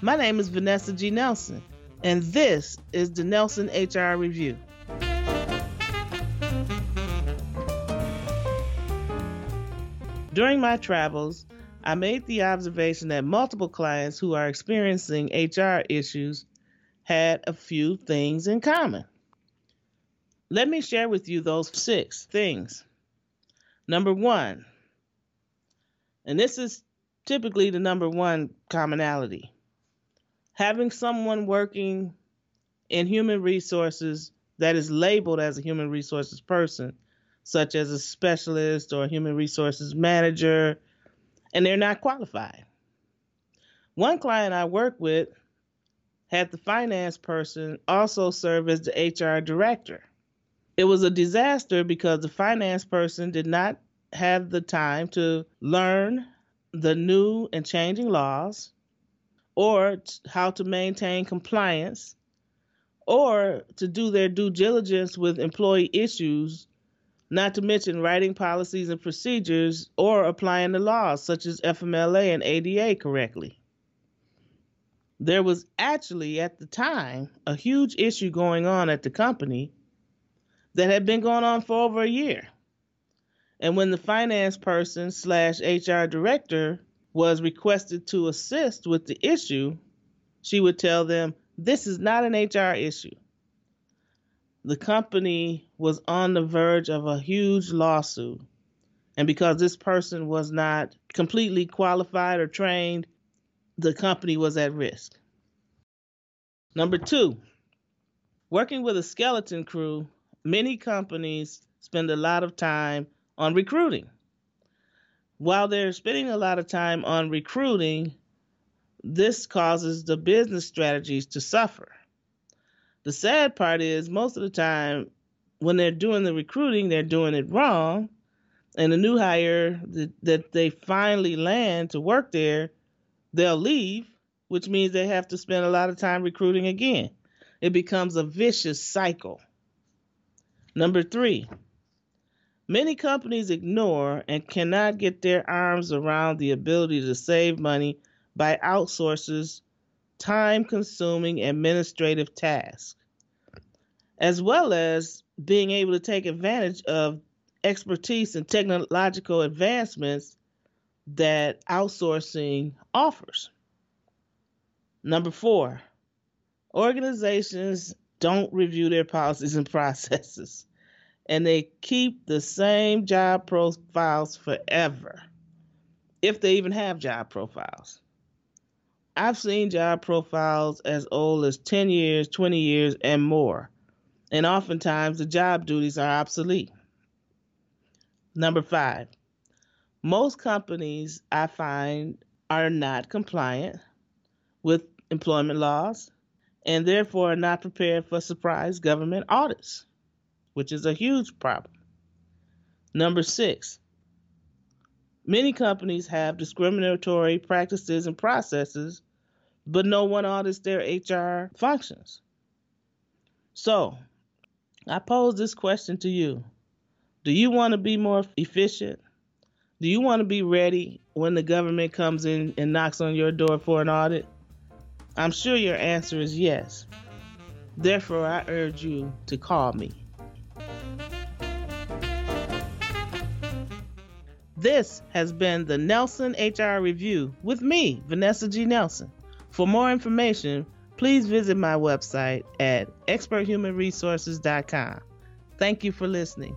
My name is Vanessa G. Nelson, and this is the Nelson HR Review. During my travels, I made the observation that multiple clients who are experiencing HR issues had a few things in common. Let me share with you those six things. Number one, and this is typically the number one commonality having someone working in human resources that is labeled as a human resources person, such as a specialist or a human resources manager, and they're not qualified. One client I work with had the finance person also serve as the HR director. It was a disaster because the finance person did not have the time to learn the new and changing laws or how to maintain compliance or to do their due diligence with employee issues, not to mention writing policies and procedures or applying the laws such as FMLA and ADA correctly. There was actually at the time a huge issue going on at the company that had been going on for over a year. And when the finance person slash HR director was requested to assist with the issue, she would tell them, This is not an HR issue. The company was on the verge of a huge lawsuit. And because this person was not completely qualified or trained, the company was at risk. Number two, working with a skeleton crew, many companies spend a lot of time on recruiting while they're spending a lot of time on recruiting, this causes the business strategies to suffer. The sad part is, most of the time, when they're doing the recruiting, they're doing it wrong. And the new hire that, that they finally land to work there, they'll leave, which means they have to spend a lot of time recruiting again. It becomes a vicious cycle. Number three, Many companies ignore and cannot get their arms around the ability to save money by outsources time consuming administrative tasks, as well as being able to take advantage of expertise and technological advancements that outsourcing offers. Number four, organizations don't review their policies and processes and they keep the same job profiles forever, if they even have job profiles. I've seen job profiles as old as 10 years, 20 years, and more, and oftentimes the job duties are obsolete. Number five, most companies I find are not compliant with employment laws and therefore are not prepared for surprise government audits which is a huge problem. Number six, many companies have discriminatory practices and processes, but no one audits their HR functions. So, I pose this question to you Do you want to be more efficient? Do you want to be ready when the government comes in and knocks on your door for an audit? I'm sure your answer is yes. Therefore, I urge you to call me. This has been the Nelson HR Review with me, Vanessa G. Nelson. For more information, please visit my website at experthumanresources.com. Thank you for listening.